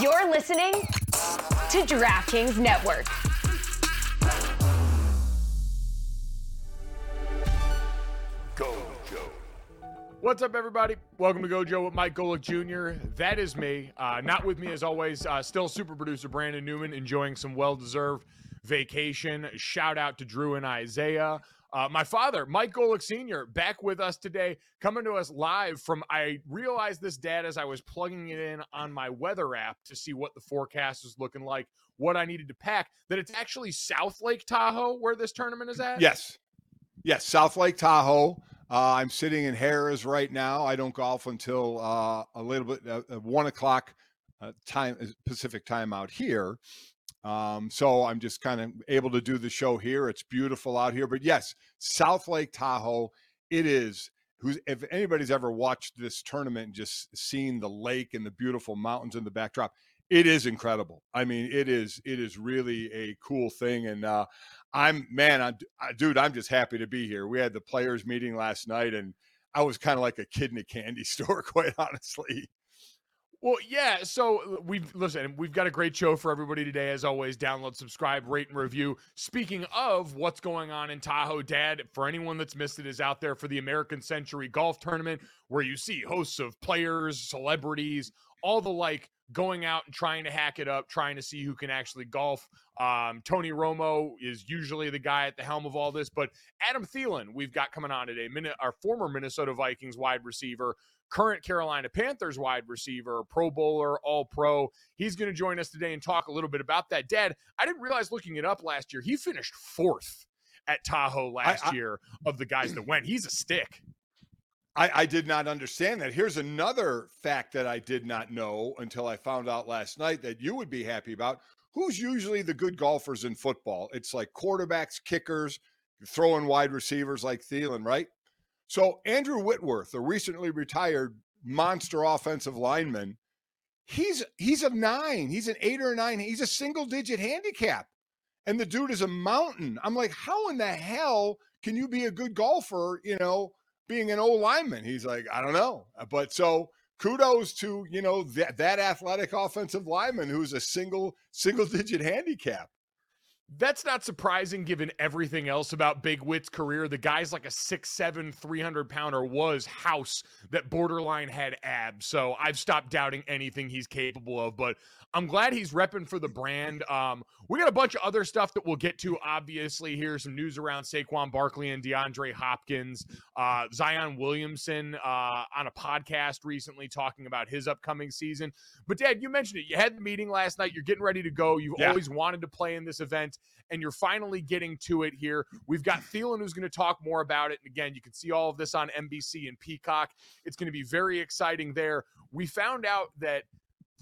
You're listening to DraftKings Network. Gojo. What's up, everybody? Welcome to Gojo with Mike Golic Jr. That is me. Uh, not with me, as always, uh, still super producer Brandon Newman enjoying some well deserved vacation. Shout out to Drew and Isaiah. Uh, my father, Mike Golic Sr., back with us today, coming to us live from. I realized this, Dad, as I was plugging it in on my weather app to see what the forecast is looking like, what I needed to pack, that it's actually South Lake Tahoe where this tournament is at. Yes. Yes. South Lake Tahoe. Uh, I'm sitting in Harrah's right now. I don't golf until uh, a little bit, uh, one o'clock uh, time, Pacific time out here. Um, so I'm just kind of able to do the show here. It's beautiful out here. But yes, South Lake Tahoe, it is. Who's if anybody's ever watched this tournament and just seen the lake and the beautiful mountains in the backdrop, it is incredible. I mean, it is it is really a cool thing. And uh, I'm man, I, I, dude, I'm just happy to be here. We had the players meeting last night, and I was kind of like a kid in a candy store, quite honestly. Well, yeah. So we've listen. We've got a great show for everybody today. As always, download, subscribe, rate, and review. Speaking of what's going on in Tahoe, Dad, for anyone that's missed it, is out there for the American Century Golf Tournament, where you see hosts of players, celebrities, all the like going out and trying to hack it up, trying to see who can actually golf. Um, Tony Romo is usually the guy at the helm of all this, but Adam Thielen, we've got coming on today, our former Minnesota Vikings wide receiver, current Carolina Panthers wide receiver, Pro Bowler, All Pro. He's going to join us today and talk a little bit about that. Dad, I didn't realize looking it up last year, he finished fourth at Tahoe last I, I, year of the guys that went. He's a stick. I, I, did not understand that. Here's another fact that I did not know until I found out last night that you would be happy about. Who's usually the good golfers in football? It's like quarterbacks, kickers, throwing wide receivers like Thielen, right? So Andrew Whitworth, the recently retired monster offensive lineman, he's he's a nine. He's an eight or a nine. He's a single digit handicap. And the dude is a mountain. I'm like, how in the hell can you be a good golfer, you know, being an old lineman? He's like, I don't know. Uh, but so kudos to, you know, that, that athletic offensive lineman who's a single, single digit handicap. That's not surprising given everything else about Big Whit's career. The guy's like a 6'7, 300 pounder was house that borderline had abs. So I've stopped doubting anything he's capable of, but I'm glad he's repping for the brand. Um, we got a bunch of other stuff that we'll get to, obviously. Here, some news around Saquon Barkley and DeAndre Hopkins. Uh, Zion Williamson uh, on a podcast recently talking about his upcoming season. But, Dad, you mentioned it. You had the meeting last night. You're getting ready to go. You've Yeah. always wanted to play in this event, and you're finally getting to it here. We've got Thielen who's going to talk more about it. And again, you can see all of this on NBC and Peacock. It's going to be very exciting there. We found out that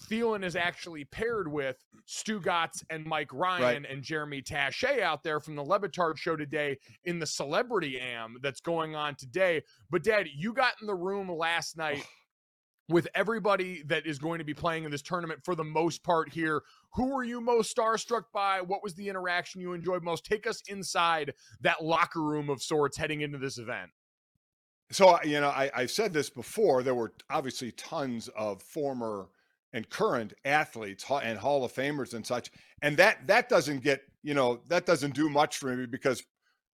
Thielen is actually paired with Stugotz and Mike Ryan and Jeremy Taché out there from the Le Batard show today in the celebrity am that's going on today. But Dad, you got in the room last night oh. With everybody that is going to be playing in this tournament for the most part here. Who were you most starstruck by? What was the interaction you enjoyed most? Take us inside that locker room of sorts heading into this event. So you know, I, I've said this before. There were obviously tons of former and current athletes and Hall of Famers and such, and that that doesn't get you know that doesn't do much for me because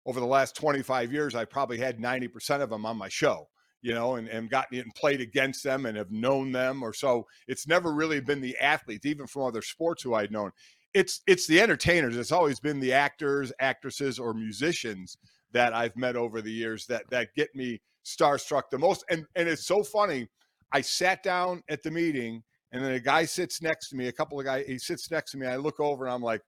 over the last 25 years, I probably had 90% of them on my show, you know, and, and gotten and played against them and have known them or so. It's never really been the athletes, even from other sports who I'd known. It's it's the entertainers. It's always been the actors, actresses, or musicians that I've met over the years that that get me starstruck the most. And and it's so funny. I sat down at the meeting, and then a guy sits next to me. A couple of guys. He sits next to me. I look over, and I'm like,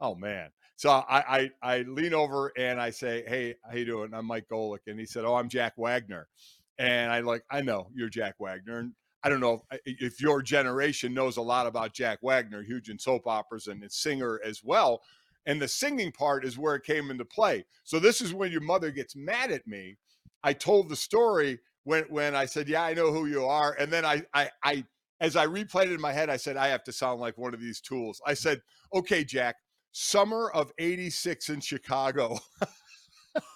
oh man. So I, I I lean over and I say, "Hey, how you doing?" I'm Mike Golic, and he said, "Oh, I'm Jack Wagner," and I like, I know you're Jack Wagner, and I don't know if, if your generation knows a lot about Jack Wagner, huge in soap operas and a singer as well. And the singing part is where it came into play. So this is when your mother gets mad at me. I told the story when when I said, "Yeah, I know who you are," and then I I I as I replayed it in my head, I said, "I have to sound like one of these tools." I said, "Okay, Jack." Summer of 86 in Chicago.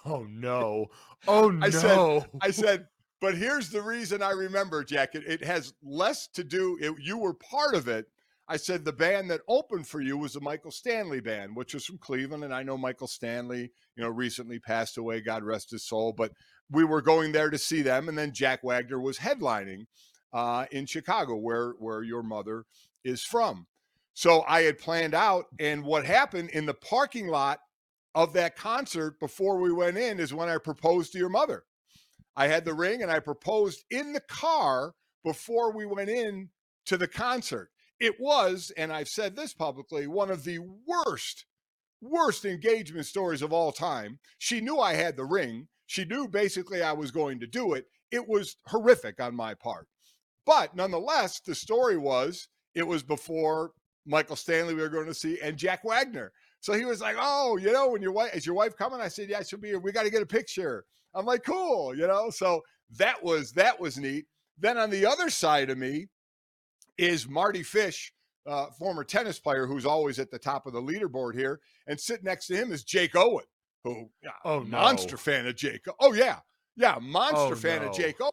Oh no. Oh no. I said, I said, but here's the reason I remember, Jack. It, it has less to do, it, you were part of it. I said the band that opened for you was the Michael Stanley band, which was from Cleveland. And I know Michael Stanley, you know, recently passed away, God rest his soul. But we were going there to see them. And then Jack Wagner was headlining uh, in Chicago, where, where your mother is from. So I had planned out. And what happened in the parking lot of that concert before we went in is when I proposed to your mother. I had the ring and I proposed in the car before we went in to the concert. It was, and I've said this publicly, one of the worst, worst engagement stories of all time. She knew I had the ring. She knew basically I was going to do it. It was horrific on my part. But nonetheless, the story was it was before Michael Stanley we were going to see and Jack Wagner. So he was like, "Oh, you know, when your wife is your wife coming?" I said, "Yeah, she'll be here. We got to get a picture." I'm like, "Cool," you know. So that was that was neat. Then on the other side of me is Mardy Fish, uh, former tennis player who's always at the top of the leaderboard here, and sitting next to him is Jake Owen, who Oh, no. monster fan of Jake. Oh yeah, yeah, monster Oh, fan no. of Jake Owen.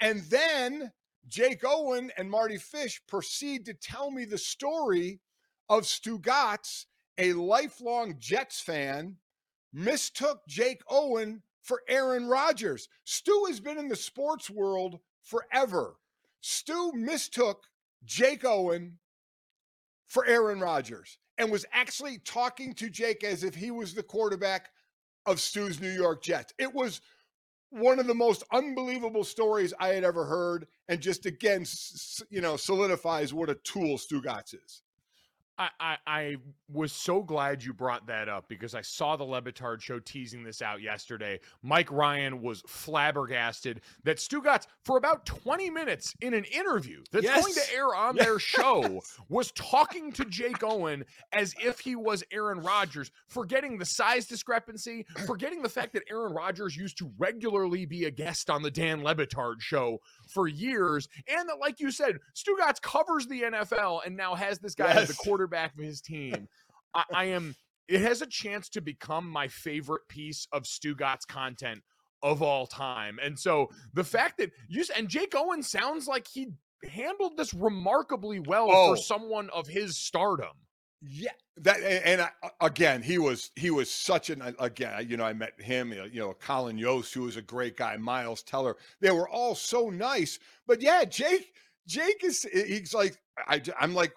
And then Jake Owen and Mardy Fish proceed to tell me the story of Stugotz, a lifelong Jets fan, mistook Jake Owen for Aaron Rodgers. Stu has been in the sports world forever. Stu mistook Jake Owen for Aaron Rodgers and was actually talking to Jake as if he was the quarterback of Stu's New York Jets. It was one of the most unbelievable stories I had ever heard, and just again, you know, solidifies what a tool Stugotz is. I, I, I was so glad you brought that up because I saw the Le Batard show teasing this out yesterday. Mike Ryan was flabbergasted that Stugotz, for about 20 minutes in an interview that's going to air on their show, was talking to Jake Owen as if he was Aaron Rodgers, forgetting the size discrepancy, forgetting the fact that Aaron Rodgers used to regularly be a guest on the Dan Le Batard show for years, and that, like you said, Stugotz covers the NFL and now has this guy as the Yes. Quarterback of his team. I, I am. It has a chance to become my favorite piece of Stugotz content of all time, and so the fact that you and Jake Owen sounds like he handled this remarkably well Oh. for someone of his stardom. Yeah, that and I, again, he was he was such an again. You know, I met him. You know, Colin Jost, who was a great guy. Miles Teller. They were all so nice. But yeah, Jake, Jake is he's like I, I'm like,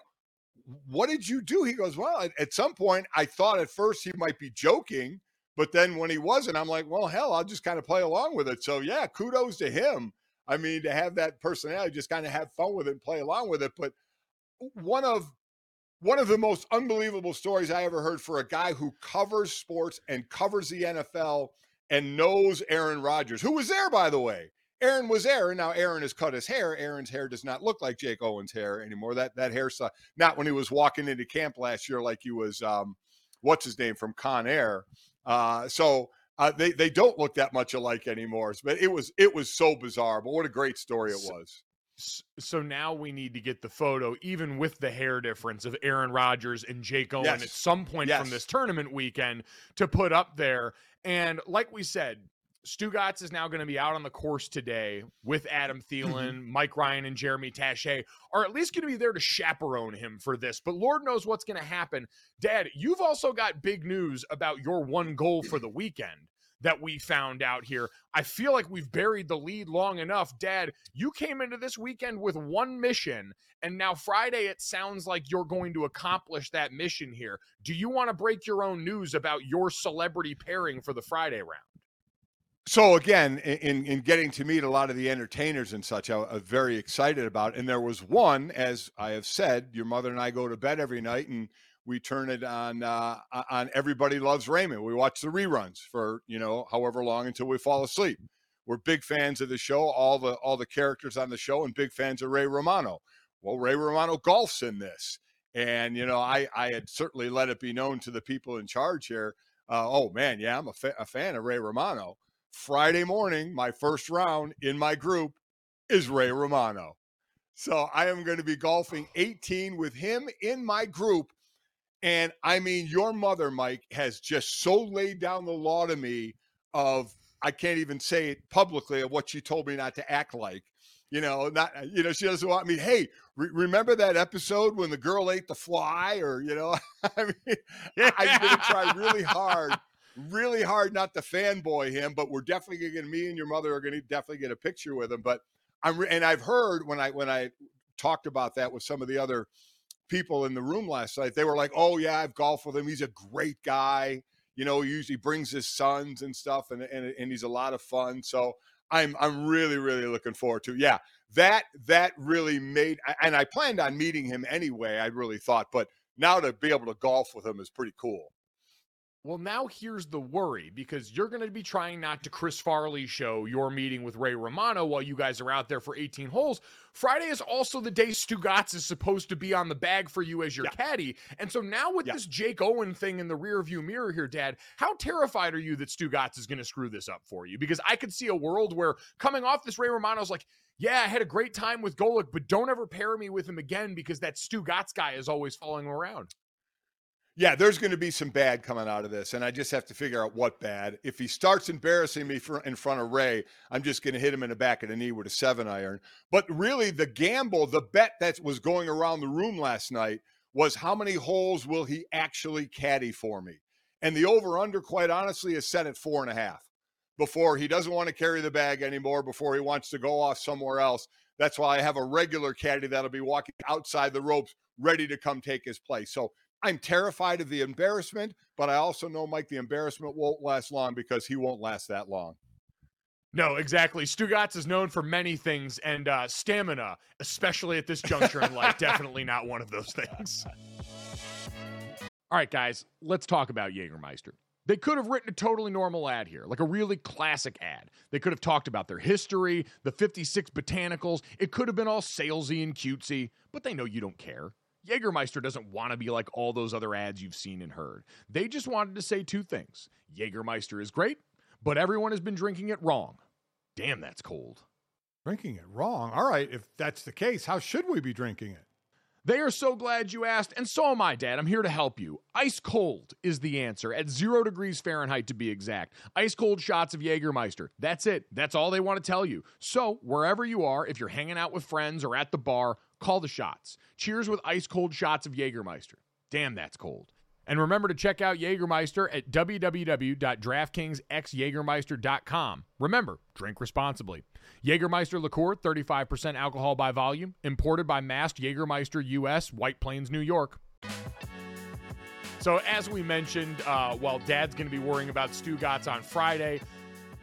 what did you do? He goes, well, at, some point, I thought at first he might be joking, but then when he wasn't, I'm like, well, hell, I'll just kind of play along with it. So yeah, kudos to him. I mean, to have that personality, just kind of have fun with it and play along with it. But one of one of the most unbelievable stories I ever heard for a guy who covers sports and covers the NFL and knows Aaron Rodgers, who was there, by the way. Aaron was there, and now Aaron has cut his hair. Aaron's hair does not look like Jake Owen's hair anymore. That that hair, not when he was walking into camp last year, like he was. Um, what's his name from Con Air? Uh, so uh, they they don't look that much alike anymore. But it was it was so bizarre. But what a great story it was so now we need to get the photo, even with the hair difference of Aaron Rodgers and Jake Owen yes. at some point yes. from this tournament weekend to put up there. And like we said, Stugotz is now going to be out on the course today with Adam Thielen, mm-hmm. Mike Ryan, and Jeremy Taché are at least going to be there to chaperone him for this. But Lord knows what's going to happen. Dad, you've also got big news about your one goal for the weekend that we found out here. I feel like we've buried the lead long enough. Dad, you came into this weekend with one mission, and now Friday it sounds like you're going to accomplish that mission here. Do you want to break your own news about your celebrity pairing for the Friday round? So again, in in getting to meet a lot of the entertainers and such, I was very excited about. And there was one, as I have said, your mother and I go to bed every night, and we turn it on uh, on Everybody Loves Raymond. We watch the reruns for you know however long until we fall asleep. We're big fans of the show, all the all the characters on the show, and big fans of Ray Romano. Well, Ray Romano golfs in this, and you know I I had certainly let it be known to the people in charge here. Uh, oh man, yeah, I'm a, fa- a fan of Ray Romano. Friday morning, my first round in my group is Ray Romano. So I am going to be golfing 18 with him in my group and I mean, your mother, Mike, has just so laid down the law to me of I can't even say it publicly of what she told me not to act like. You know, not uh, you know, she doesn't want me. Hey, re- remember that episode when the girl ate the fly, or you know, I mean, yeah. I'm going to try really hard, really hard not to fanboy him, but we're definitely going to. Me and your mother are going to definitely get a picture with him. But I'm, and I've heard when I when I talked about that with some of the other people in the room last night. They were like, "Oh yeah, I've golfed with him. He's a great guy. You know, he usually brings his sons and stuff, and and, and he's a lot of fun." So I'm I'm really really looking forward to. Yeah, that that really made, and I planned on meeting him anyway. I really thought, but now to be able to golf with him is pretty cool. Well, now here's the worry because you're going to be trying not to Chris Farley show your meeting with Ray Romano while you guys are out there for 18 holes. Friday is also the day Stugotz is supposed to be on the bag for you as your yeah. caddy. And so now with yeah. this Jake Owen thing in the rearview mirror here, Dad, how terrified are you that Stugotz is going to screw this up for you? Because I could see a world where coming off this Ray Romano's like, yeah, I had a great time with Golic, but don't ever pair me with him again because that Stugotz guy is always following him around yeah, there's going to be some bad coming out of this, and I just have to figure out what bad. If he starts embarrassing me for, in front of Ray, I'm just going to hit him in the back of the knee with a seven iron. But really, the gamble, the bet that was going around the room last night was how many holes will he actually caddy for me? And the over under, quite honestly, is set at four and a half. Before he doesn't want to carry the bag anymore, before he wants to go off somewhere else. That's why I have a regular caddy that'll be walking outside the ropes, ready to come take his place. So I'm terrified of the embarrassment, but I also know, Mike, the embarrassment won't last long because he won't last that long. No, exactly. Stugotz is known for many things, and uh, stamina, especially at this juncture in life, definitely not one of those things. All right, guys, let's talk about Jägermeister. They could have written a totally normal ad here, like a really classic ad. They could have talked about their history, the 56 botanicals. It could have been all salesy and cutesy, but they know you don't care. Jägermeister doesn't want to be like all those other ads you've seen and heard. They just wanted to say two things Jägermeister is great, but everyone has been drinking it wrong. Damn, that's cold. Drinking it wrong? All right, if that's the case, how should we be drinking it? They are so glad you asked, and so am I, Dad. I'm here to help you. Ice cold is the answer, at zero degrees Fahrenheit to be exact. Ice cold shots of Jägermeister. That's it. That's all they want to tell you. So, wherever you are, if you're hanging out with friends or at the bar, call the shots. Cheers with ice cold shots of Jägermeister. Damn, that's cold. And remember to check out Jägermeister at www.draftkingsxjagermeister.com. Remember, drink responsibly. Jägermeister liqueur, 35% alcohol by volume, imported by Mast Jägermeister US, White Plains, New York. So, as we mentioned, uh, while Dad's going to be worrying about Stugotz on Friday,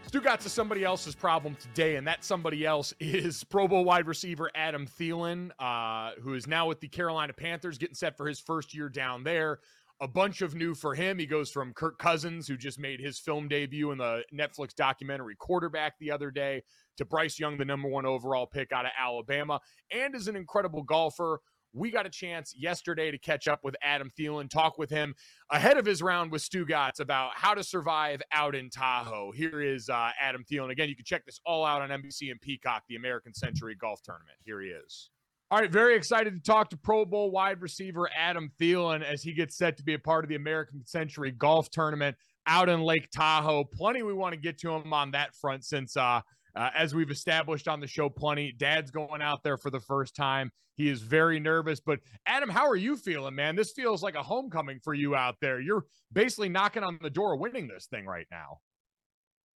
Stugotz to somebody else's problem today, and that somebody else is Pro Bowl wide receiver Adam Thielen, uh, who is now with the Carolina Panthers, getting set for his first year down there. A bunch of new for him. He goes from Kirk Cousins, who just made his film debut in the Netflix documentary Quarterback the other day, to Bryce Young, the number one overall pick out of Alabama, and is an incredible golfer we got a chance yesterday to catch up with Adam Thielen, talk with him ahead of his round with Stugotz about how to survive out in Tahoe. Here is uh, Adam Thielen. Again, you can check this all out on NBC and Peacock, the American Century Golf Tournament. Here he is. All right, very excited to talk to Pro Bowl wide receiver Adam Thielen as he gets set to be a part of the American Century Golf Tournament out in Lake Tahoe. Plenty we want to get to him on that front since uh, uh, as we've established on the show plenty, dad's going out there for the first time. He is very nervous. But Adam, how are you feeling, man? This feels like a homecoming for you out there. You're basically knocking on the door winning this thing right now.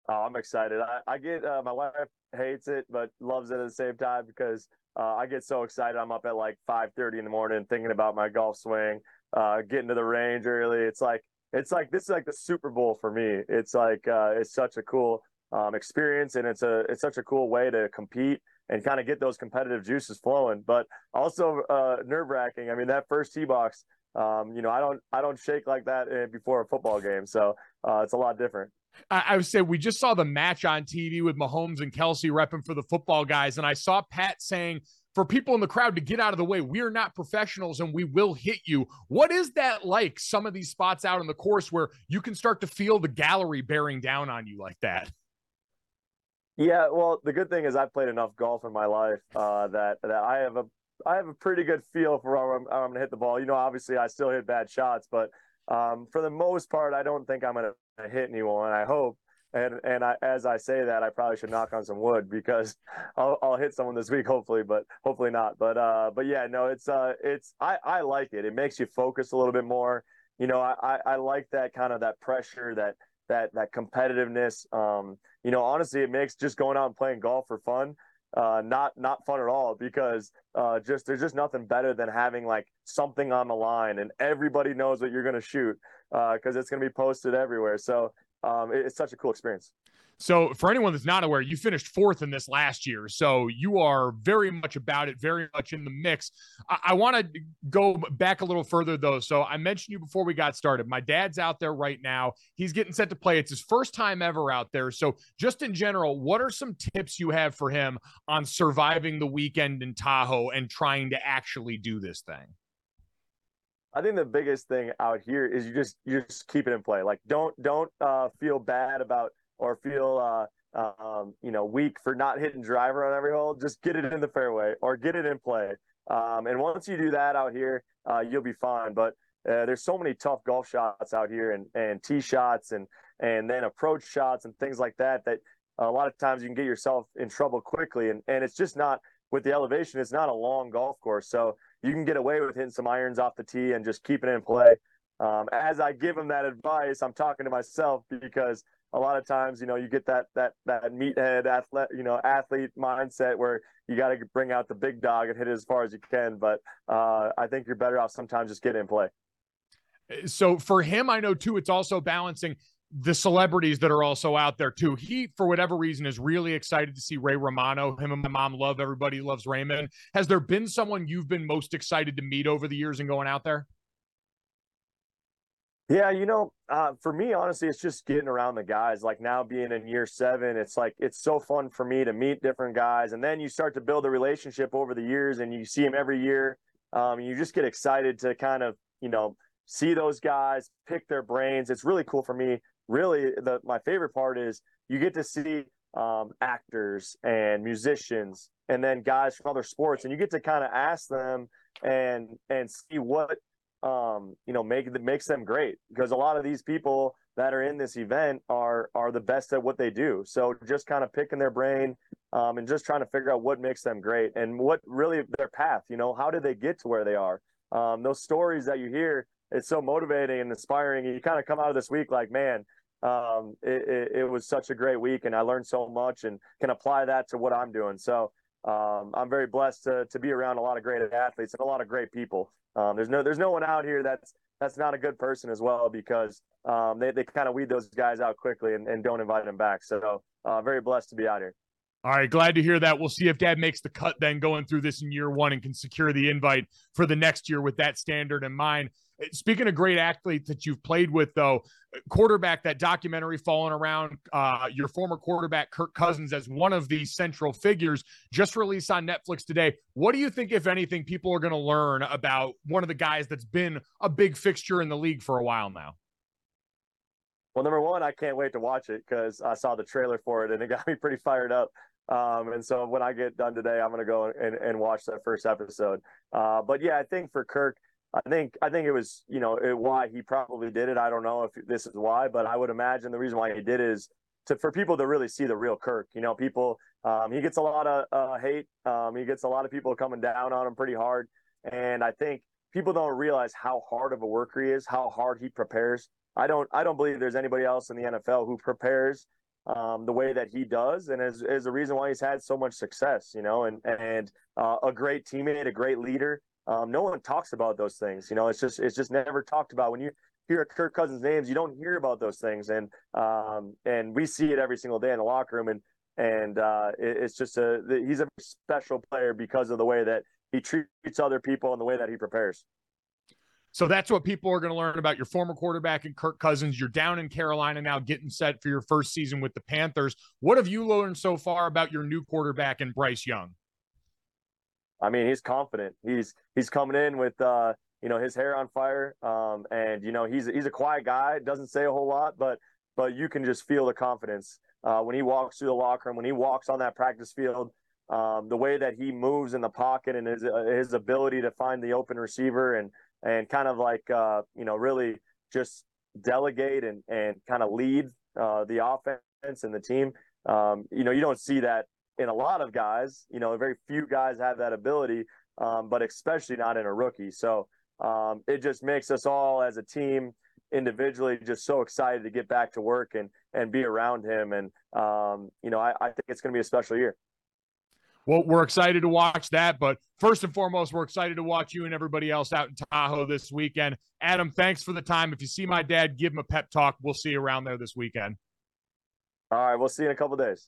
Oh, I'm excited. I, I get uh, my wife hates it, but loves it at the same time because uh, I get so excited. I'm up at like 5:30 in the morning thinking about my golf swing, uh, getting to the range early. It's like it's like this is like the Super Bowl for me. It's like uh, it's such a cool um, experience, and it's a it's such a cool way to compete and kind of get those competitive juices flowing. But also uh, nerve wracking. I mean, that first tee box, um, you know, I don't I don't shake like that eh, before a football game, so uh, it's a lot different. I would say we just saw the match on TV with Mahomes and Kelce repping for the football guys, and I saw Pat saying for people in the crowd to get out of the way. We are not professionals and we will hit you. What is that like? Some of these spots out on the course where you can start to feel the gallery bearing down on you like that. Yeah, well, the good thing is I've played enough golf in my life uh, that that I have a I have a pretty good feel for where I'm, I'm going to hit the ball. You know, obviously I still hit bad shots, but um, for the most part, I don't think I'm going to hit anyone. I hope, and and I, as I say that, I probably should knock on some wood because I'll, I'll hit someone this week, hopefully, but hopefully not. But uh, but yeah, no, it's uh, it's I I like it. It makes you focus a little bit more. You know, I I, I like that kind of that pressure that that that competitiveness. Um, you know, honestly, it makes just going out and playing golf for fun uh, not not fun at all because uh, just there's just nothing better than having like something on the line and everybody knows what you're going to shoot because uh, it's going to be posted everywhere. So um, it, it's such a cool experience. So, for anyone that's not aware, you finished fourth in this last year. So, you are very much about it, very much in the mix. I, I want to go back a little further, though. So, I mentioned you before we got started. My dad's out there right now. He's getting set to play. It's his first time ever out there. So, just in general, what are some tips you have for him on surviving the weekend in Tahoe and trying to actually do this thing? I think the biggest thing out here is you just you just keep it in play. Like don't don't uh, feel bad about or feel uh, um, you know weak for not hitting driver on every hole, just get it in the fairway or get it in play. Um, and once you do that out here, uh, you'll be fine. But uh, there's so many tough golf shots out here, and and tee shots, and and then approach shots and things like that. That a lot of times you can get yourself in trouble quickly, and and it's just not with the elevation. It's not a long golf course, so you can get away with hitting some irons off the tee and just keeping it in play. Um, as I give him that advice, I'm talking to myself because a lot of times, you know, you get that that that meathead athlete, you know, athlete mindset where you got to bring out the big dog and hit it as far as you can. But uh, I think you're better off sometimes just getting in play. So for him, I know too, it's also balancing the celebrities that are also out there too. He, for whatever reason, is really excited to see Ray Romano. Him and my mom love everybody loves Raymond. Has there been someone you've been most excited to meet over the years and going out there? Yeah, you know, uh, for me, honestly, it's just getting around the guys. Like now being in year seven, it's like it's so fun for me to meet different guys, and then you start to build a relationship over the years, and you see them every year. Um, you just get excited to kind of, you know, see those guys, pick their brains. It's really cool for me. Really, the my favorite part is you get to see um, actors and musicians, and then guys from other sports, and you get to kind of ask them and and see what um, you know, make makes them great because a lot of these people that are in this event are are the best at what they do. So just kind of picking their brain um, and just trying to figure out what makes them great and what really their path. You know, how did they get to where they are? Um, those stories that you hear it's so motivating and inspiring. You kind of come out of this week like, man, um, it, it, it, was such a great week, and I learned so much, and can apply that to what I'm doing. So um, I'm very blessed to to be around a lot of great athletes and a lot of great people. Um, there's no there's no one out here that's that's not a good person as well because um, they they kind of weed those guys out quickly and, and don't invite them back. So uh, very blessed to be out here. All right, glad to hear that. We'll see if Dad makes the cut then going through this in year one and can secure the invite for the next year with that standard in mind. Speaking of great athletes that you've played with, though, quarterback, that documentary falling around uh, your former quarterback, Kirk Cousins, as one of the central figures, just released on Netflix today. What do you think, if anything, people are going to learn about one of the guys that's been a big fixture in the league for a while now? Well, number one, I can't wait to watch it because I saw the trailer for it and it got me pretty fired up. Um, and so when I get done today, I'm going to go and, and watch that first episode. Uh, but yeah, I think for Kirk, I think I think it was you know it, why he probably did it. I don't know if this is why, but I would imagine the reason why he did is to for people to really see the real Kirk. You know, people um, he gets a lot of uh, hate. Um, he gets a lot of people coming down on him pretty hard, and I think people don't realize how hard of a worker he is, how hard he prepares. I don't I don't believe there's anybody else in the NFL who prepares um, the way that he does, and is is the reason why he's had so much success. You know, and and uh, a great teammate, a great leader. Um, no one talks about those things. You know, it's just it's just never talked about. When you hear Kirk Cousins' names, you don't hear about those things, and um, and we see it every single day in the locker room, and and uh, it, it's just a he's a special player because of the way that he treats other people and the way that he prepares. So that's what people are going to learn about your former quarterback and Kirk Cousins. You're down in Carolina now, getting set for your first season with the Panthers. What have you learned so far about your new quarterback and Bryce Young? I mean, he's confident. He's he's coming in with uh, you know his hair on fire, um, and you know he's he's a quiet guy. Doesn't say a whole lot, but but you can just feel the confidence uh, when he walks through the locker room, when he walks on that practice field. Um, the way that he moves in the pocket and his uh, his ability to find the open receiver and and kind of like uh, you know really just delegate and and kind of lead uh, the offense and the team. Um, you know, you don't see that in a lot of guys. You know, very few guys have that ability, um, but especially not in a rookie. So um, it just makes us all as a team individually just so excited to get back to work and and be around him. And um, you know, I, I think it's going to be a special year. Well, we're excited to watch that, but first and foremost, we're excited to watch you and everybody else out in Tahoe this weekend. Adam, thanks for the time. If you see my dad, give him a pep talk. We'll see you around there this weekend. All right, we'll see you in a couple days.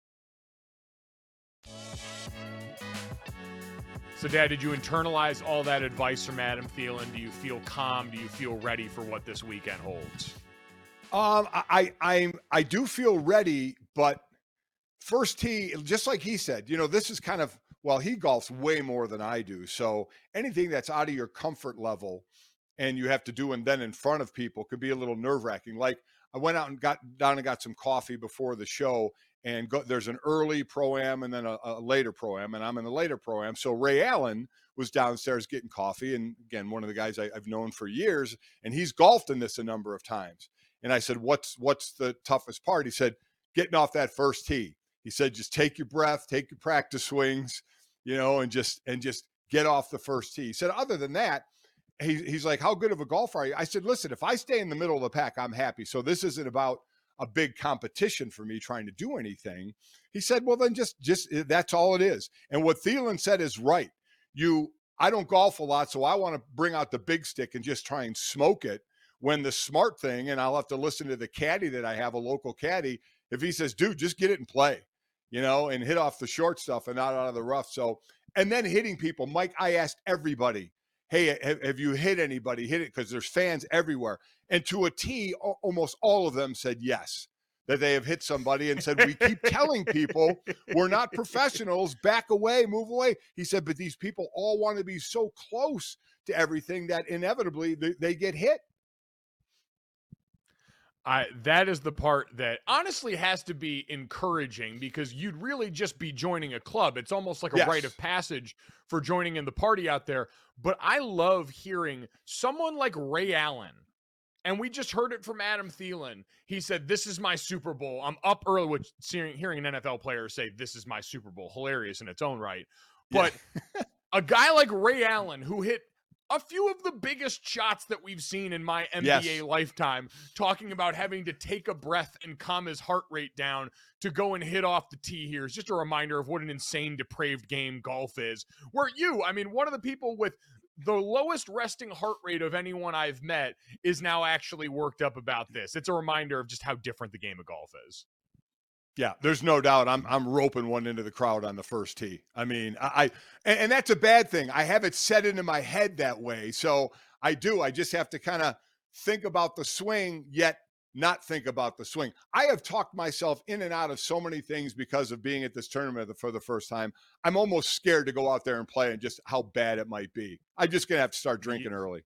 So, Dad, did you internalize all that advice from Adam Thielen? Do you feel calm? Do you feel ready for what this weekend holds? Um, I, I, I do feel ready, but first tee, just like he said, you know, this is kind of well, he golfs way more than I do. So anything that's out of your comfort level and you have to do and then in front of people could be a little nerve wracking. Like I went out and got down and got some coffee before the show and go, there's an early pro am and then a, a later pro am, and I'm in the later pro am. So Ray Allen was downstairs getting coffee, and again, one of the guys I, have known for years, and he's golfed in this a number of times. And I said, "What's what's the toughest part?" He said, "Getting off that first tee." He said, "Just take your breath, take your practice swings, you know, and just and just get off the first tee." He said, "Other than that." He, he's like, How good of a golfer are you? I said, Listen, if I stay in the middle of the pack, I'm happy. So this isn't about a big competition for me trying to do anything. He said, well, then just, just eh, that's all it is. And what Thielen said is right. You, I don't golf a lot, so I want to bring out the big stick and just try and smoke it. When the smart thing, and I'll have to listen to the caddy that I have, a local caddy, if he says, dude, just get it and play, you know, and hit off the short stuff and not out of the rough. So, and then hitting people. Mike, I asked everybody, hey, have, you hit anybody? Hit it because there's fans everywhere. And to a T, almost all of them said yes. that they have hit somebody and said, We keep telling people we're not professionals, back away, move away. He said, But these people all want to be so close to everything that inevitably they, they get hit. I that is the part that honestly has to be encouraging because you'd really just be joining a club. It's almost like a rite of passage for joining in the party out there. But I love hearing someone like Ray Allen, and we just heard it from Adam Thielen. He said, "This is my Super Bowl. I'm up early." Which hearing, hearing an NFL player say, "This is my Super Bowl," hilarious in its own right. Yeah. But a guy like Ray Allen, who hit a few of the biggest shots that we've seen in my NBA Yes. lifetime, talking about having to take a breath and calm his heart rate down to go and hit off the tee here is just a reminder of what an insane, depraved game golf is. Where you, I mean, one of the people with the lowest resting heart rate of anyone I've met is now actually worked up about this. It's a reminder of just how different the game of golf is. Yeah, there's no doubt. I'm I'm roping one into the crowd on the first tee. I mean, I, I and, and that's a bad thing. I have it set into my head that way, so I do. I just have to kind of think about the swing, yet not think about the swing. I have talked myself in and out of so many things because of being at this tournament for the first time. I'm almost scared to go out there and play and just how bad it might be. I'm just gonna have to start drinking early.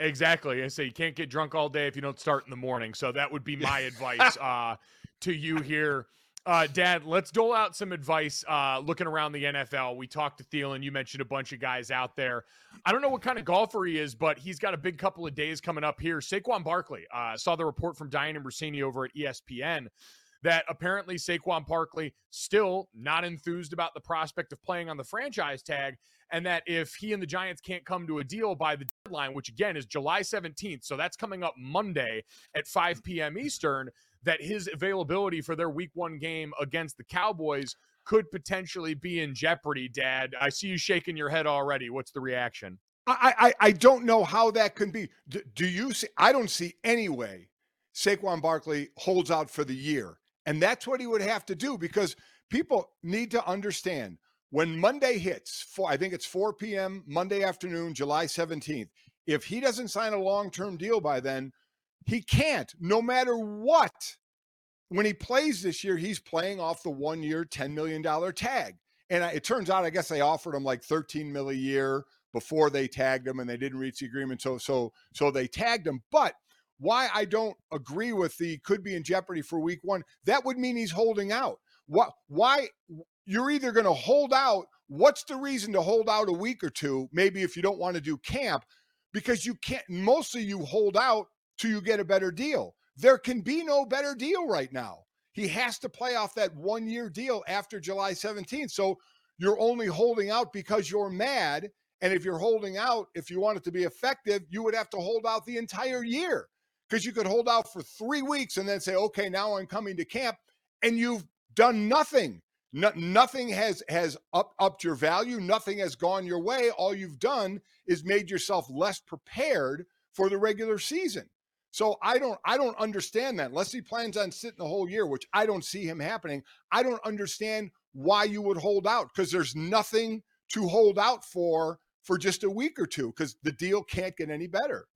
Exactly. I say you can't get drunk all day if you don't start in the morning. So that would be my advice uh, to you here. Uh, Dad, let's dole out some advice uh, looking around the NFL. We talked to Thielen. You mentioned a bunch of guys out there. I don't know what kind of golfer he is, but he's got a big couple of days coming up here. Saquon Barkley. Uh, saw the report from Dianna Russini over at ESPN that apparently Saquon Barkley still not enthused about the prospect of playing on the franchise tag, and that if he and the Giants can't come to a deal by the deadline, which again is July 17th, so that's coming up Monday at 5 p.m. Eastern, that his availability for their week one game against the Cowboys could potentially be in jeopardy, Dad. I see you shaking your head already. What's the reaction? I, I I don't know how that can be. Do, do you see? I don't see any way Saquon Barkley holds out for the year, and that's what he would have to do because people need to understand when Monday hits. I think it's 4 p.m. Monday afternoon, July 17th. If he doesn't sign a long-term deal by then, he can't. No matter what. When he plays this year, he's playing off the one-year, $10 million tag. And it turns out, I guess they offered him like 13 mil a year before they tagged him and they didn't reach the agreement. So so so they tagged him. But why I don't agree with the could be in jeopardy for week one, that would mean he's holding out. What why you're either going to hold out, what's the reason to hold out a week or two, maybe if you don't want to do camp, because you can't mostly you hold out till you get a better deal. There can be no better deal right now. He has to play off that one year deal after July 17th. So you're only holding out because you're mad. And if you're holding out, if you want it to be effective, you would have to hold out the entire year because you could hold out for three weeks and then say, okay, now I'm coming to camp. And you've done nothing. No, nothing has has up, upped your value. Nothing has gone your way. All you've done is made yourself less prepared for the regular season. So I don't I don't understand that unless he plans on sitting the whole year, which I don't see him happening. I don't understand why you would hold out because there's nothing to hold out for for just a week or two because the deal can't get any better.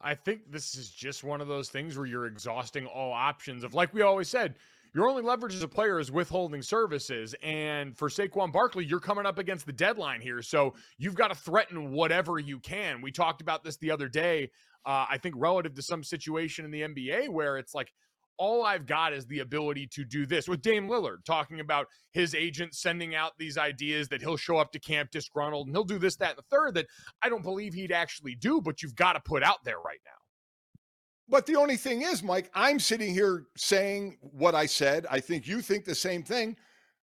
I think this is just one of those things where you're exhausting all options of like we always said, your only leverage as a player is withholding services. And for Saquon Barkley, you're coming up against the deadline here. So you've got to threaten whatever you can. We talked about this the other day, uh, I think relative to some situation in the NBA where it's like, all I've got is the ability to do this with Dame Lillard talking about his agent sending out these ideas that he'll show up to camp disgruntled and he'll do this, that, and the third that I don't believe he'd actually do, but you've got to put out there right now. But the only thing is, Mike, I'm sitting here saying what I said. I think you think the same thing.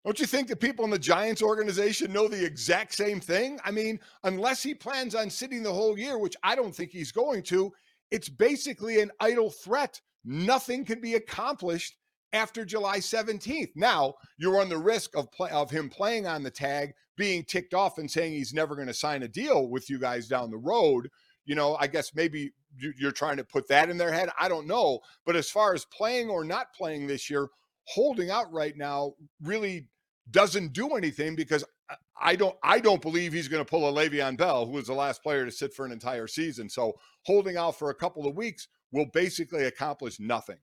Don't you think the people in the Giants organization know the exact same thing? I mean, unless he plans on sitting the whole year, which I don't think he's going to, it's basically an idle threat. Nothing can be accomplished after July 17th. Now, you run the risk of play, of him playing on the tag, being ticked off and saying he's never going to sign a deal with you guys down the road. You know, I guess maybe you- you're trying to put that in their head. I don't know. But as far as playing or not playing this year, holding out right now really doesn't do anything because I- don't I don't believe he's going to pull a Le'Veon Bell, who was the last player to sit for an entire season. So holding out for a couple of weeks will basically accomplish nothing.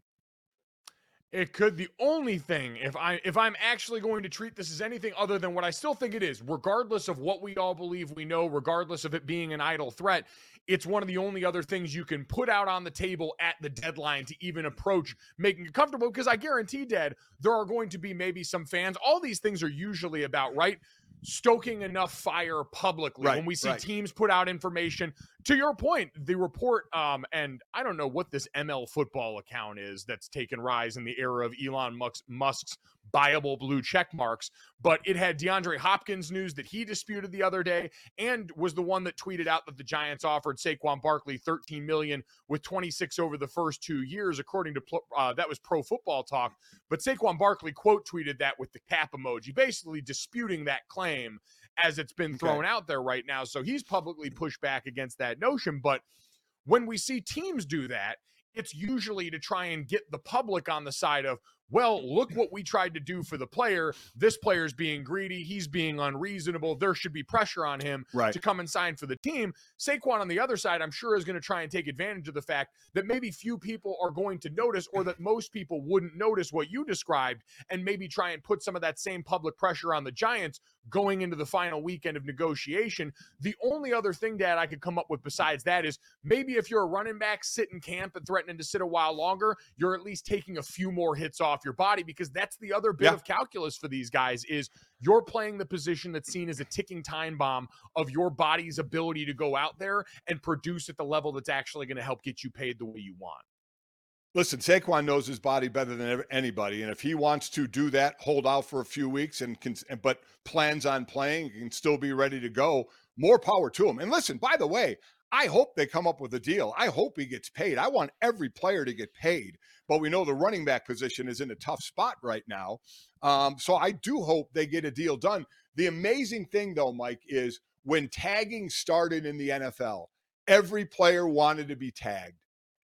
It could. The only thing, if I if I'm actually going to treat this as anything other than what I still think it is, regardless of what we all believe we know, regardless of it being an idle threat, it's one of the only other things you can put out on the table at the deadline to even approach making it comfortable. Because I guarantee, Dad, there are going to be maybe some fans. All these things are usually about right stoking enough fire publicly Right, when we see right. teams put out information to your point the report um and i don't know what this ml football account is that's taken rise in the era of elon musk's, musk's buyable blue check marks but it had deandre hopkins news that he disputed the other day and was the one that tweeted out that the giants offered saquon barkley 13 million with 26 over the first two years according to uh, that was pro football talk but saquon barkley quote tweeted that with the cap emoji basically disputing that claim as it's been Okay. thrown out there right now. So he's publicly pushed back against that notion. But when we see teams do that, it's usually to try and get the public on the side of, well, look what we tried to do for the player. This player's being greedy. He's being unreasonable. There should be pressure on him Right. to come and sign for the team. Saquon on the other side, I'm sure, is going to try and take advantage of the fact that maybe few people are going to notice or that most people wouldn't notice what you described and maybe try and put some of that same public pressure on the Giants going into the final weekend of negotiation. The only other thing, Dad, I could come up with besides that is maybe if you're a running back sitting camp and threatening to sit a while longer, you're at least taking a few more hits off your body because that's the other bit Yeah. of calculus for these guys is you're playing the position that's seen as a ticking time bomb of your body's ability to go out there and produce at the level that's actually going to help get you paid the way you want. Listen, Saquon knows his body better than anybody, and if he wants to do that, hold out for a few weeks, and can, but plans on playing, and can still be ready to go. More power to him. And listen, by the way, I hope they come up with a deal. I hope he gets paid. I want every player to get paid, but we know the running back position is in a tough spot right now. Um, so I do hope they get a deal done. The amazing thing, though, Mike, is when tagging started in the NFL, every player wanted to be tagged.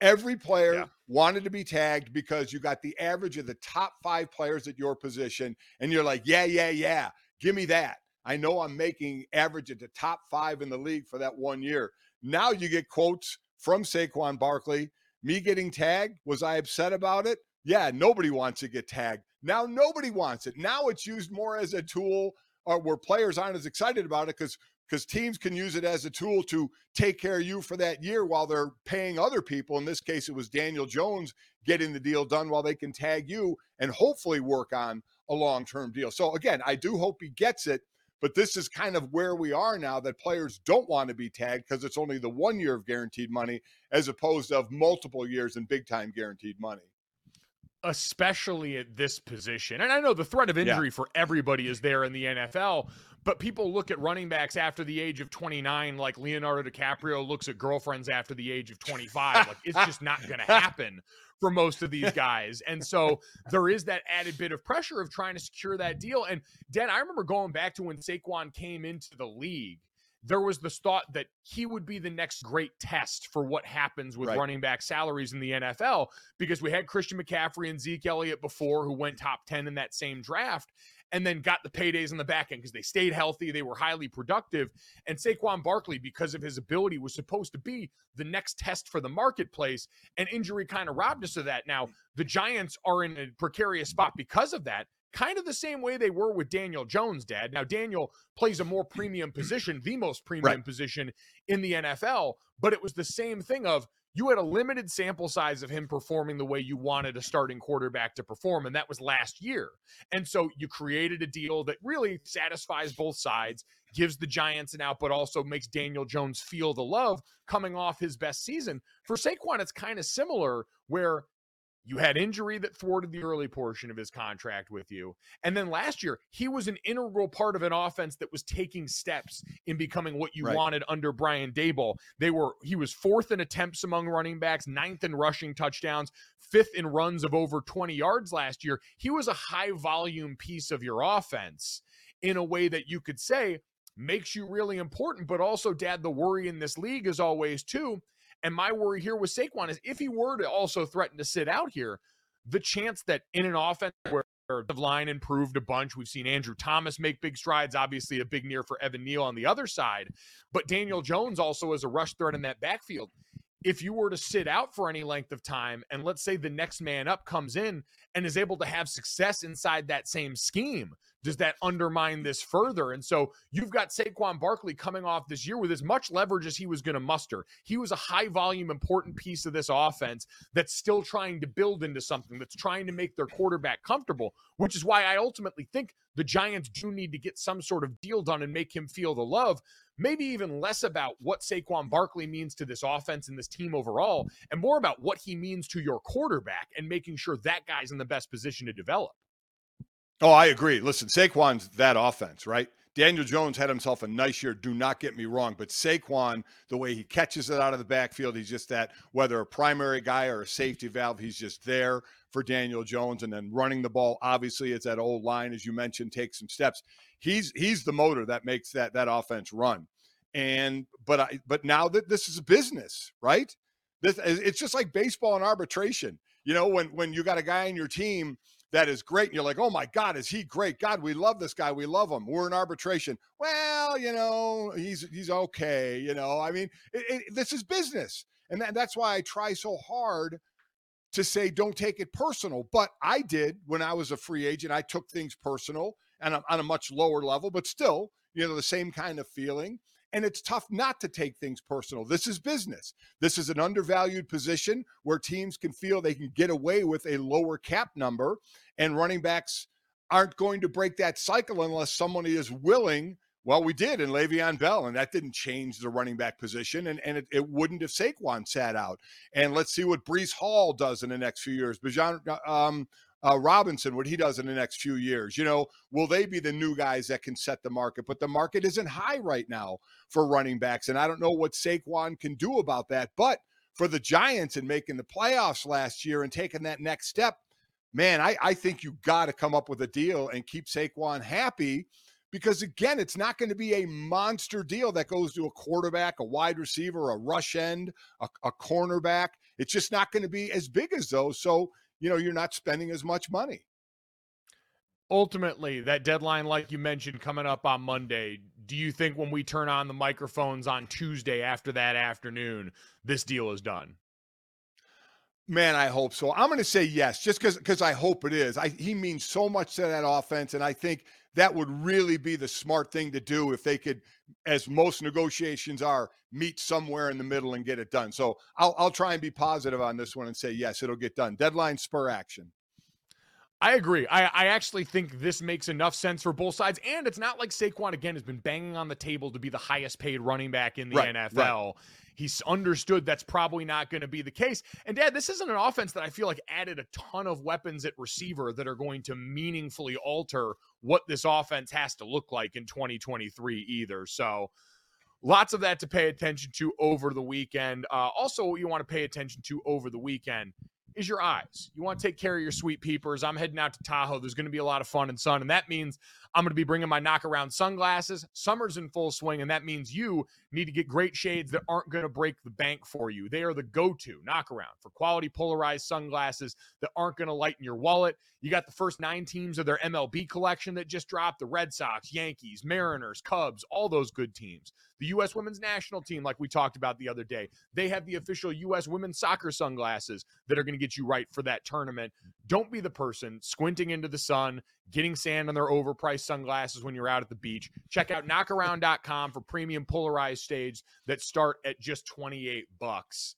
Every player Yeah. wanted to be tagged because you got the average of the top five players at your position, and you're like, yeah, yeah, yeah, give me that. I know I'm making average at the top five in the league for that one year. Now you get quotes from Saquon Barkley. Me getting tagged, was I upset about it? Yeah, nobody wants to get tagged. Now nobody wants it. Now it's used more as a tool or where players aren't as excited about it because because teams can use it as a tool to take care of you for that year while they're paying other people. In this case, it was Daniel Jones getting the deal done while they can tag you and hopefully work on a long term deal. So, again, I do hope he gets it, but this is kind of where we are now that players don't want to be tagged because it's only the one year of guaranteed money as opposed to of multiple years and big time guaranteed money. especially at this position. And I know the threat of Yeah. injury for everybody is there in the NFL, but people look at running backs after the age of 29 like Leonardo DiCaprio looks at girlfriends after the age of 25. like it's just not going to happen for most of these guys. And so there is that added bit of pressure of trying to secure that deal. And Dan, I remember going back to when Saquon came into the league there was this thought that he would be the next great test for what happens with Right. running back salaries in the NFL because we had Christian McCaffrey and Zeke Elliott before who went top 10 in that same draft and then got the paydays in the back end because they stayed healthy, they were highly productive. And Saquon Barkley, because of his ability, was supposed to be the next test for the marketplace, and injury kind of robbed us of that. Now, the Giants are in a precarious spot because of that. Kind of the same way they were with Daniel Jones, Dad. Now, Daniel plays a more premium position, the most premium position in the NFL, but it was the same thing of you had a limited sample size of him performing the way you wanted a starting quarterback to perform, and that was last year. And so you created a deal that really satisfies both sides, gives the Giants an out, but also makes Daniel Jones feel the love coming off his best season. For Saquon, it's kind of similar where you had injury that thwarted the early portion of his contract with you. And then last year, he was an integral part of an offense that was taking steps in becoming what you Right. wanted under Brian Daboll. They were he was fourth in attempts among running backs, ninth in rushing touchdowns, fifth in runs of over 20 yards last year. He was a high volume piece of your offense in a way that you could say makes you really important, but also, Dad, the worry in this league is always too. And my worry here with Saquon is if he were to also threaten to sit out here, the chance that in an offense where the line improved a bunch, we've seen Andrew Thomas make big strides, obviously a big near for Evan Neal on the other side, but Daniel Jones also as a rush threat in that backfield. if you were to sit out for any length of time and let's say the next man up comes in and is able to have success inside that same scheme does that undermine this further and so you've got Saquon Barkley coming off this year with as much leverage as he was going to muster he was a high volume important piece of this offense that's still trying to build into something that's trying to make their quarterback comfortable which is why I ultimately think the Giants do need to get some sort of deal done and make him feel the love maybe even less about what Saquon Barkley means to this offense and this team overall, and more about what he means to your quarterback and making sure that guy's in the best position to develop. Oh, I agree. Listen, Saquon's that offense, right? Daniel Jones had himself a nice year. Do not get me wrong, but Saquon, the way he catches it out of the backfield, he's just that. Whether a primary guy or a safety valve, he's just there for Daniel Jones. And then running the ball, obviously, it's that old line as you mentioned, take some steps. He's he's the motor that makes that that offense run. And but I but now that this is a business, right? This it's just like baseball and arbitration. You know, when when you got a guy on your team that is great. And you're like, oh my God, is he great? God, we love this guy. We love him. We're in arbitration. Well, you know, he's he's okay. You know, I mean, it, it, this is business, and that, that's why I try so hard to say don't take it personal. But I did when I was a free agent. I took things personal and on a much lower level, but still, you know, the same kind of feeling. And it's tough not to take things personal. This is business. This is an undervalued position where teams can feel they can get away with a lower cap number, and running backs aren't going to break that cycle unless somebody is willing. Well, we did in Le'Veon Bell, and that didn't change the running back position, and, and it, it wouldn't if Saquon sat out. And let's see what Breece Hall does in the next few years. Bijan, um, uh, Robinson, what he does in the next few years. You know, will they be the new guys that can set the market? But the market isn't high right now for running backs. And I don't know what Saquon can do about that. But for the Giants and making the playoffs last year and taking that next step, man, I, I think you got to come up with a deal and keep Saquon happy because again, it's not going to be a monster deal that goes to a quarterback, a wide receiver, a rush end, a, a cornerback. It's just not going to be as big as those. So you know, you're not spending as much money. Ultimately, that deadline, like you mentioned, coming up on Monday, do you think when we turn on the microphones on Tuesday after that afternoon, this deal is done? Man, I hope so. I'm going to say yes, just because because I hope it is. I, he means so much to that offense, and I think that would really be the smart thing to do if they could, as most negotiations are, meet somewhere in the middle and get it done. So I'll, I'll try and be positive on this one and say, yes, it'll get done. Deadline spur action. I agree. I, I actually think this makes enough sense for both sides. And it's not like Saquon, again, has been banging on the table to be the highest paid running back in the right, NFL. Right. He's understood that's probably not going to be the case. And dad, this isn't an offense that I feel like added a ton of weapons at receiver that are going to meaningfully alter what this offense has to look like in 2023 either. So lots of that to pay attention to over the weekend. Uh, also, what you want to pay attention to over the weekend is your eyes. You want to take care of your sweet peepers. I'm heading out to Tahoe. There's going to be a lot of fun and sun, and that means I'm going to be bringing my knock around sunglasses. Summer's in full swing, and that means you need to get great shades that aren't going to break the bank for you. They are the go to knock around for quality polarized sunglasses that aren't going to lighten your wallet. You got the first nine teams of their MLB collection that just dropped the Red Sox, Yankees, Mariners, Cubs, all those good teams. The U.S. women's national team, like we talked about the other day, they have the official U.S. women's soccer sunglasses that are going to get you right for that tournament. Don't be the person squinting into the sun, getting sand on their overpriced sunglasses when you're out at the beach. Check out knockaround.com for premium polarized shades that start at just 28 bucks.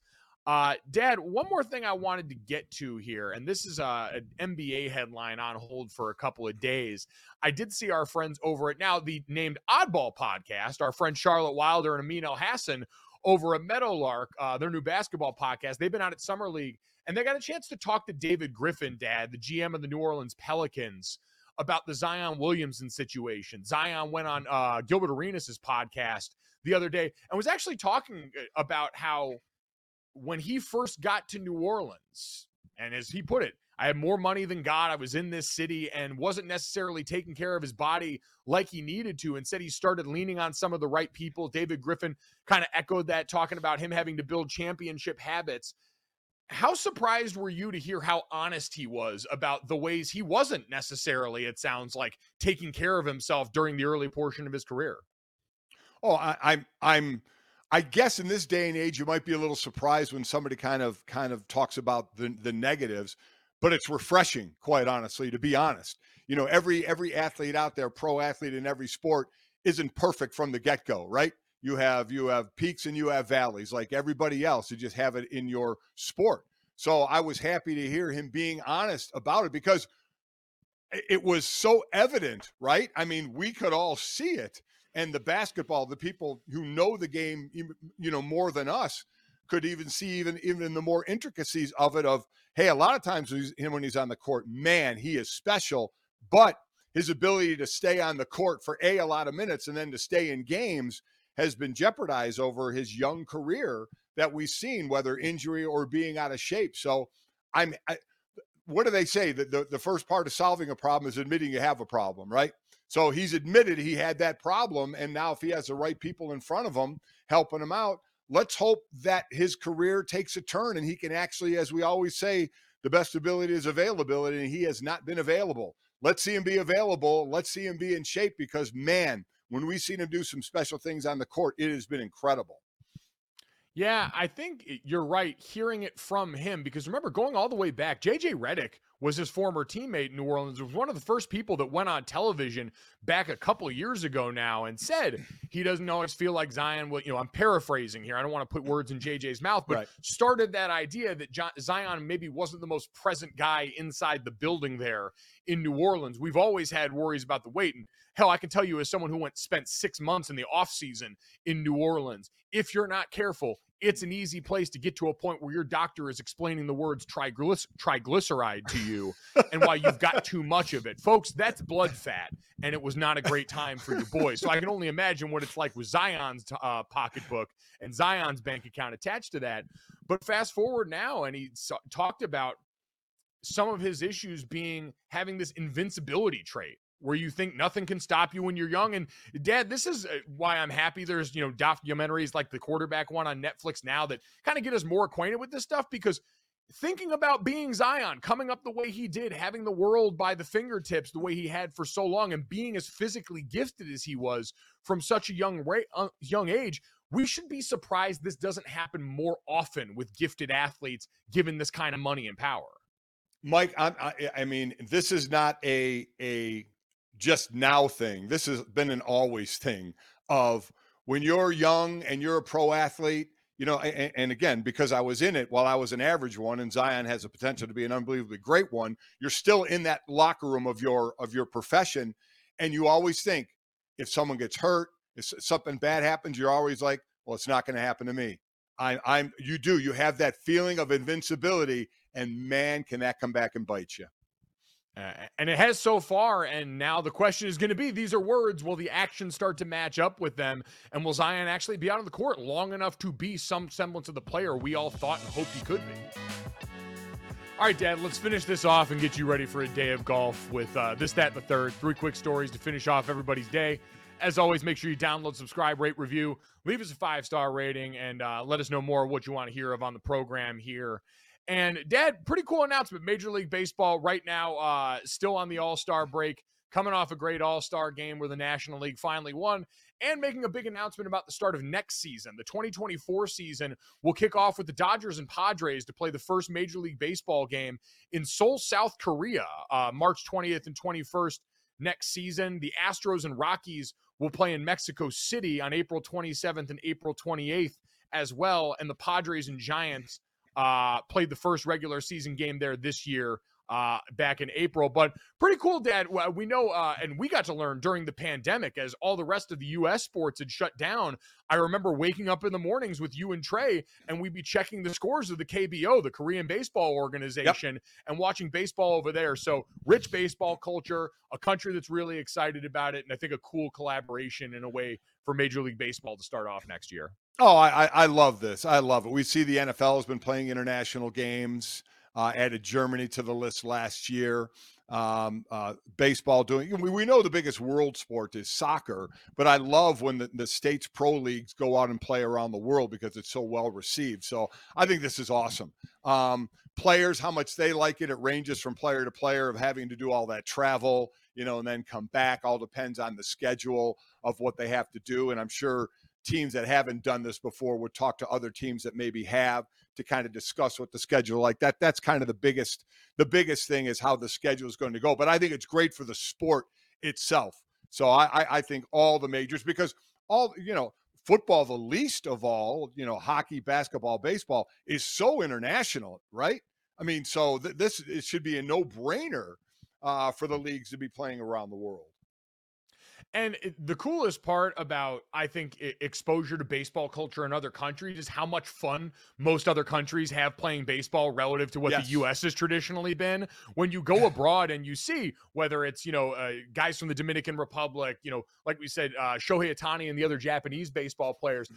Uh, Dad, one more thing I wanted to get to here, and this is uh, an NBA headline on hold for a couple of days. I did see our friends over at now the named Oddball podcast, our friend Charlotte Wilder and Amin Elhassan over at Meadowlark, uh, their new basketball podcast. They've been out at Summer League, and they got a chance to talk to David Griffin, Dad, the GM of the New Orleans Pelicans about the Zion Williamson situation. Zion went on uh, Gilbert Arenas' podcast the other day and was actually talking uh, about how when he first got to New Orleans, and as he put it, I had more money than God. I was in this city and wasn't necessarily taking care of his body like he needed to. Instead, he started leaning on some of the right people. David Griffin kind of echoed that, talking about him having to build championship habits how surprised were you to hear how honest he was about the ways he wasn't necessarily, it sounds like, taking care of himself during the early portion of his career? Oh, I, I'm I'm I guess in this day and age, you might be a little surprised when somebody kind of kind of talks about the the negatives, but it's refreshing, quite honestly, to be honest. You know, every every athlete out there, pro athlete in every sport, isn't perfect from the get go, right? You have you have peaks and you have valleys, like everybody else. You just have it in your sport. So I was happy to hear him being honest about it because it was so evident, right? I mean, we could all see it. And the basketball, the people who know the game, you know, more than us, could even see even even the more intricacies of it. Of hey, a lot of times him when he's on the court, man, he is special. But his ability to stay on the court for a a lot of minutes and then to stay in games has been jeopardized over his young career that we've seen, whether injury or being out of shape. So I'm. I, what do they say? That the, the first part of solving a problem is admitting you have a problem, right? So he's admitted he had that problem. And now, if he has the right people in front of him helping him out, let's hope that his career takes a turn and he can actually, as we always say, the best ability is availability, and he has not been available. Let's see him be available. Let's see him be in shape because, man, when we've seen him do some special things on the court, it has been incredible. Yeah, I think eh, you're right hearing it from him because remember, going all the way back, JJ Redick was his former teammate in New Orleans, was one of the first people that went on television back a couple of years ago now and said he doesn't always feel like Zion will, you know, I'm paraphrasing here. I don't want to put mm. words in JJ's mouth, but right. started that idea that Zion maybe wasn't the most present guy inside the building there in New Orleans. We've always had worries about the weight. And hell, I can tell you as someone who went spent six months in the offseason in New Orleans, if you're not careful, it's an easy place to get to a point where your doctor is explaining the words triglyc- triglyceride to you and why you've got too much of it. Folks, that's blood fat, and it was not a great time for your boy. So I can only imagine what it's like with Zion's uh, pocketbook and Zion's bank account attached to that. But fast forward now, and he so- talked about some of his issues being having this invincibility trait where you think nothing can stop you when you're young. And dad, this is uh, why I'm happy there's, you know, documentaries like the quarterback one on Netflix now that kind of get us more acquainted with this stuff because thinking about being Zion, coming up the way he did, having the world by the fingertips the way he had for so long, and being as physically gifted as he was from such a young uh, young age, we should be surprised this doesn't happen more often with gifted athletes given this kind of money and power. Mike, I, I mean, this is not a a just now thing. This has been an always thing of when you're young and you're a pro athlete, you know, and, and, again, because I was in it while I was an average one and Zion has a potential to be an unbelievably great one, you're still in that locker room of your of your profession. And you always think if someone gets hurt, if something bad happens, you're always like, well, it's not going to happen to me. I, I'm you do, you have that feeling of invincibility, and man, can that come back and bite you. Uh, and it has so far. And now the question is going to be these are words. Will the action start to match up with them? And will Zion actually be out on the court long enough to be some semblance of the player we all thought and hoped he could be? All right, Dad, let's finish this off and get you ready for a day of golf with uh, this, that, and the third. Three quick stories to finish off everybody's day. As always, make sure you download, subscribe, rate, review, leave us a five star rating, and uh, let us know more what you want to hear of on the program here and dad, pretty cool announcement. Major League Baseball right now, uh, still on the All Star break, coming off a great All Star game where the National League finally won, and making a big announcement about the start of next season. The 2024 season will kick off with the Dodgers and Padres to play the first Major League Baseball game in Seoul, South Korea, uh, March 20th and 21st next season. The Astros and Rockies will play in Mexico City on April 27th and April 28th as well, and the Padres and Giants uh, played the first regular season game there this year uh, back in April. But pretty cool, Dad. We know, uh, and we got to learn during the pandemic as all the rest of the U.S. sports had shut down. I remember waking up in the mornings with you and Trey, and we'd be checking the scores of the KBO, the Korean Baseball Organization, yep. and watching baseball over there. So rich baseball culture, a country that's really excited about it, and I think a cool collaboration in a way for Major League Baseball to start off next year. Oh, I, I love this. I love it. We see the NFL has been playing international games uh, added Germany to the list last year. Um, uh, baseball doing, we, we know the biggest world sport is soccer, but I love when the, the states pro leagues go out and play around the world because it's so well received. So I think this is awesome. Um, players, how much they like it, it ranges from player to player of having to do all that travel, you know, and then come back. All depends on the schedule of what they have to do. And I'm sure teams that haven't done this before would talk to other teams that maybe have to kind of discuss what the schedule like that that's kind of the biggest the biggest thing is how the schedule is going to go but i think it's great for the sport itself. So i i think all the majors because all you know football the least of all you know hockey basketball baseball is so international right? I mean so th- this it should be a no-brainer uh, for the leagues to be playing around the world And it- the coolest part about, I think, i- exposure to baseball culture in other countries is how much fun most other countries have playing baseball relative to what Yes. the U.S. has traditionally been. When you go abroad and you see whether it's, you know, uh, guys from the Dominican Republic, you know, like we said, uh, Shohei Ohtani and the other Japanese baseball players,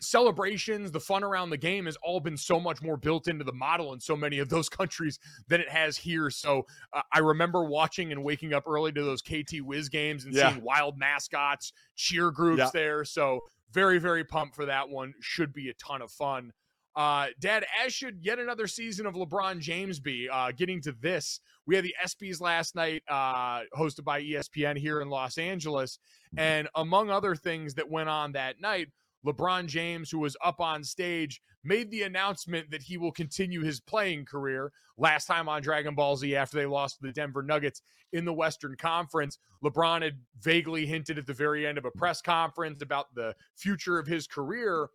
celebrations, the fun around the game has all been so much more built into the model in so many of those countries than it has here. So uh, I remember watching and waking up early to those KT Wiz games and Yeah. seeing wild mascots, cheer groups Yeah. there. So very, very pumped for that one. Should be a ton of fun. Uh, Dad, as should yet another season of LeBron James be. Uh, getting to this, we had the ESPYS last night, uh, hosted by ESPN here in Los Angeles, and among other things that went on that night, LeBron James, who was up on stage, made the announcement that he will continue his playing career. Last time on Dragon Ball Z, after they lost to the Denver Nuggets in the Western Conference, LeBron had vaguely hinted at the very end of a press conference about the future of his career.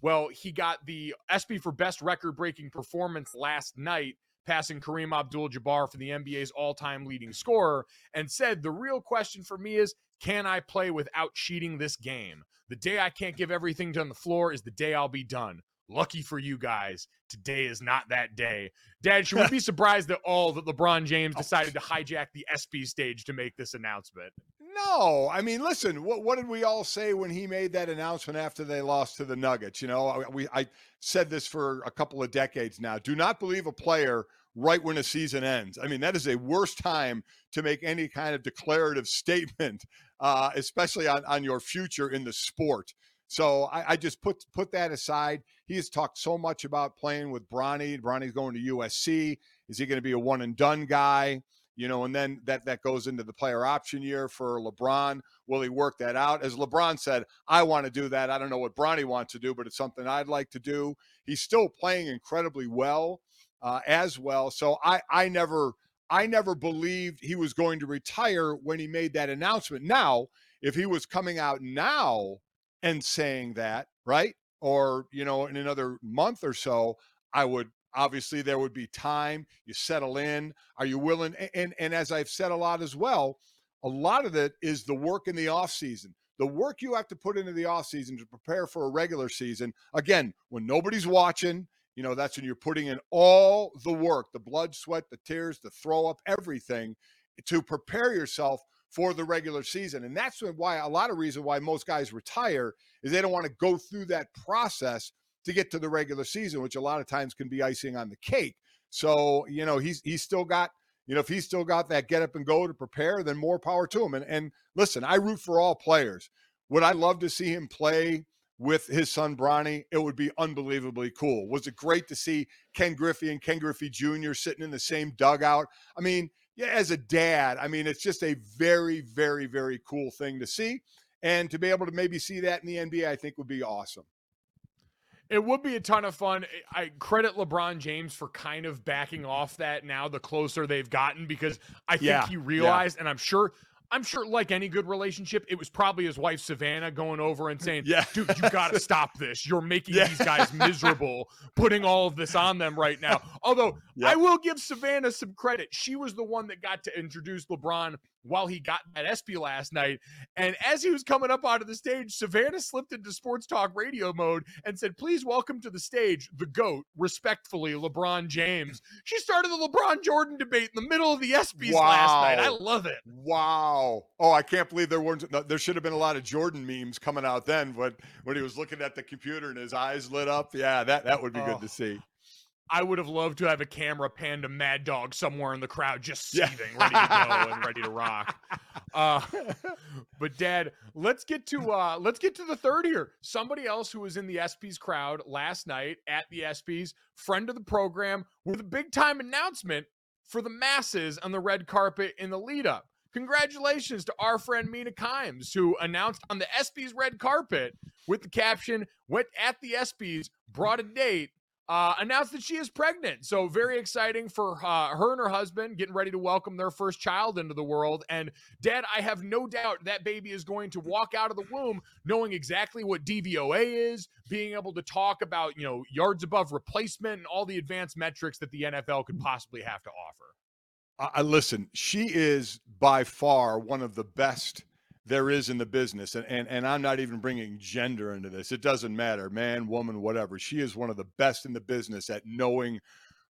Well, he got the ESPY for best record breaking performance last night, passing Kareem Abdul Jabbar for the NBA's all time leading scorer, and said, The real question for me is can I play without cheating this game? The day I can't give everything on the floor is the day I'll be done. Lucky for you guys, today is not that day. Dad, should we be surprised at all that LeBron James oh. decided to hijack the ESPY stage to make this announcement? No, I mean, listen. What what did we all say when he made that announcement after they lost to the Nuggets? You know, we I said this for a couple of decades now. Do not believe a player right when a season ends. I mean, that is a worse time to make any kind of declarative statement, uh, especially on on your future in the sport. So I, I just put put that aside. He has talked so much about playing with Bronny. Bronny's going to USC. Is he going to be a one and done guy? you know, and then that that goes into the player option year for LeBron. Will he work that out? As LeBron said, I want to do that. I don't know what Bronny wants to do, but it's something I'd like to do. He's still playing incredibly well, uh, as well. So I I never I never believed he was going to retire when he made that announcement. Now, if he was coming out now and saying that, right, or you know, in another month or so, I would obviously there would be time. You settle in. Are you willing? A- and and as i've said a lot as well a lot of it is the work in the off season. The work you have to put into the off season to prepare for a regular season. Again when nobody's watching you know that's when you're putting in all the work the blood sweat the tears the throw up everything eh, to prepare yourself for the regular season and that's why a lot of reason why most guys retire is they don't want to go through that process to get to the regular season, which a lot of times can be icing on the cake. So, you know, he's he's still got, you know, if he's still got that get up and go to prepare, then more power to him. And and listen, I root for all players. Would I love to see him play with his son Bronny? It would be unbelievably cool. Was it great to see Ken Griffey and Ken Griffey Jr. sitting in the same dugout? I mean, yeah, as a dad, I mean, it's just a very, very, very cool thing to see. And to be able to maybe see that in the NBA, I think would be awesome. It would be a ton of fun. I credit LeBron James for kind of backing off that now the closer they've gotten because I think Yeah, he yeah. realized, and I'm sure, I'm sure, like any good relationship, it was probably his wife Savannah going over and saying, Yeah. dude, you got to stop this. You're making Yeah. these guys miserable, putting all of this on them right now. Although Yep. I will give Savannah some credit. She was the one that got to introduce LeBron while he got that ESPY last night. And as he was coming up onto the stage, Savannah slipped into sports talk radio mode and said, Please welcome to the stage the GOAT, respectfully, LeBron James. She started the LeBron Jordan debate in the middle of the ESPYs last night. I love it. Wow. Oh, I can't believe there weren't no, there should have been a lot of Jordan memes coming out then but when he was looking at the computer and his eyes lit up. Yeah, that that would be Oh. good to see. I would have loved to have a camera pan to Mad Dog somewhere in the crowd just Yeah. seething, ready to go and ready to rock. Uh, but Dad, let's get to uh, let's get to the third here. Somebody else who was in the ESPYS crowd last night at the ESPYS, friend of the program, with a big time announcement for the masses on the red carpet in the lead up. Congratulations to our friend Mina Kimes, who announced on the ESPYS red carpet with the caption, went at the ESPYs, brought a date, uh, announced that she is pregnant. So very exciting for uh, her and her husband getting ready to welcome their first child into the world. And Dad, I have no doubt that baby is going to walk out of the womb knowing exactly what DVOA is, being able to talk about you know yards above replacement and all the advanced metrics that the NFL could possibly have to offer. I listen. She is by far one of the best there is in the business. And, and, and I'm not even bringing gender into this. It doesn't matter, man, woman, whatever. She is one of the best in the business at knowing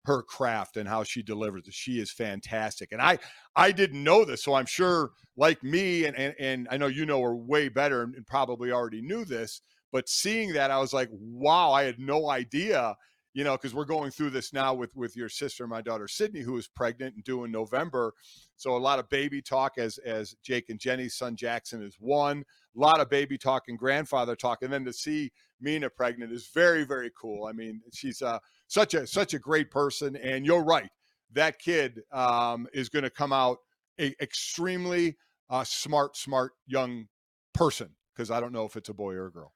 her craft and how she delivers it. She is fantastic. And I I didn't know this. So I'm sure like me and and, and I know you know her way better and probably already knew this, but seeing that I was like, wow, I had no idea you know, because we're going through this now with with your sister, my daughter Sydney, who is pregnant and due in November. So a lot of baby talk as as Jake and Jenny's son Jackson is one. A lot of baby talk and grandfather talk, and then to see Mina pregnant is very very cool. I mean, she's uh, such a such a great person, and you're right. That kid um, is going to come out a extremely uh, smart, smart young person because I don't know if it's a boy or a girl.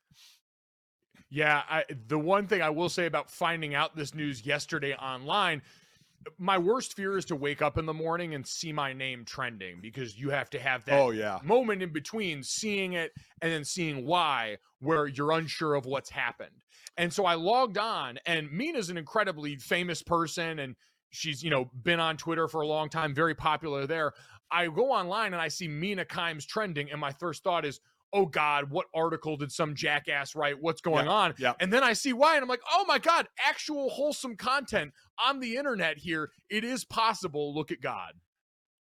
Yeah, I, the one thing I will say about finding out this news yesterday online, my worst fear is to wake up in the morning and see my name trending because you have to have that oh, yeah. moment in between seeing it and then seeing why where you're unsure of what's happened. And so I logged on and Mina's an incredibly famous person and she's, you know, been on Twitter for a long time, very popular there. I go online and I see Mina Kimes trending and my first thought is, oh God, what article did some jackass write? What's going yeah, on? Yeah. And then I see why, and I'm like, oh my God, actual wholesome content on the internet here. It is possible. Look at God.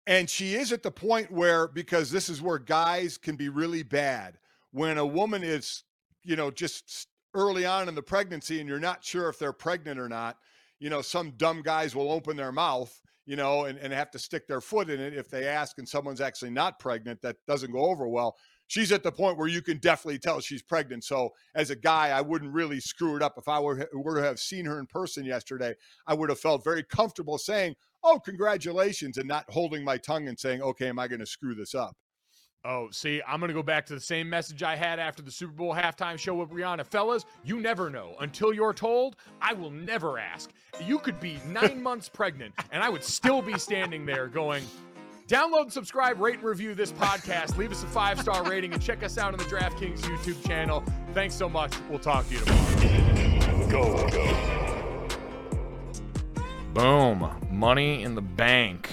And she is at the point where, because this is where guys can be really bad, when a woman is, you know, just early on in the pregnancy and you're not sure if they're pregnant or not, you know, some dumb guys will open their mouth you know, and, and have to stick their foot in it if they ask and someone's actually not pregnant. That doesn't go over well she's at the point where you can definitely tell she's pregnant. So as a guy, I wouldn't really screw it up. If I were, were to have seen her in person yesterday, I would have felt very comfortable saying, "Oh, congratulations," and not holding my tongue and saying, "Okay, am I going to screw this up?" Oh, see, I'm going to go back to the same message I had after the Super Bowl halftime show with Rihanna. Fellas, you never know. Until you're told, I will never ask. You could be nine months pregnant, and I would still be standing there going, Download and subscribe, rate and review this podcast. Leave us a five star rating and check us out on the DraftKings YouTube channel. Thanks so much. We'll talk to you tomorrow. Go, go. Boom. Money in the bank.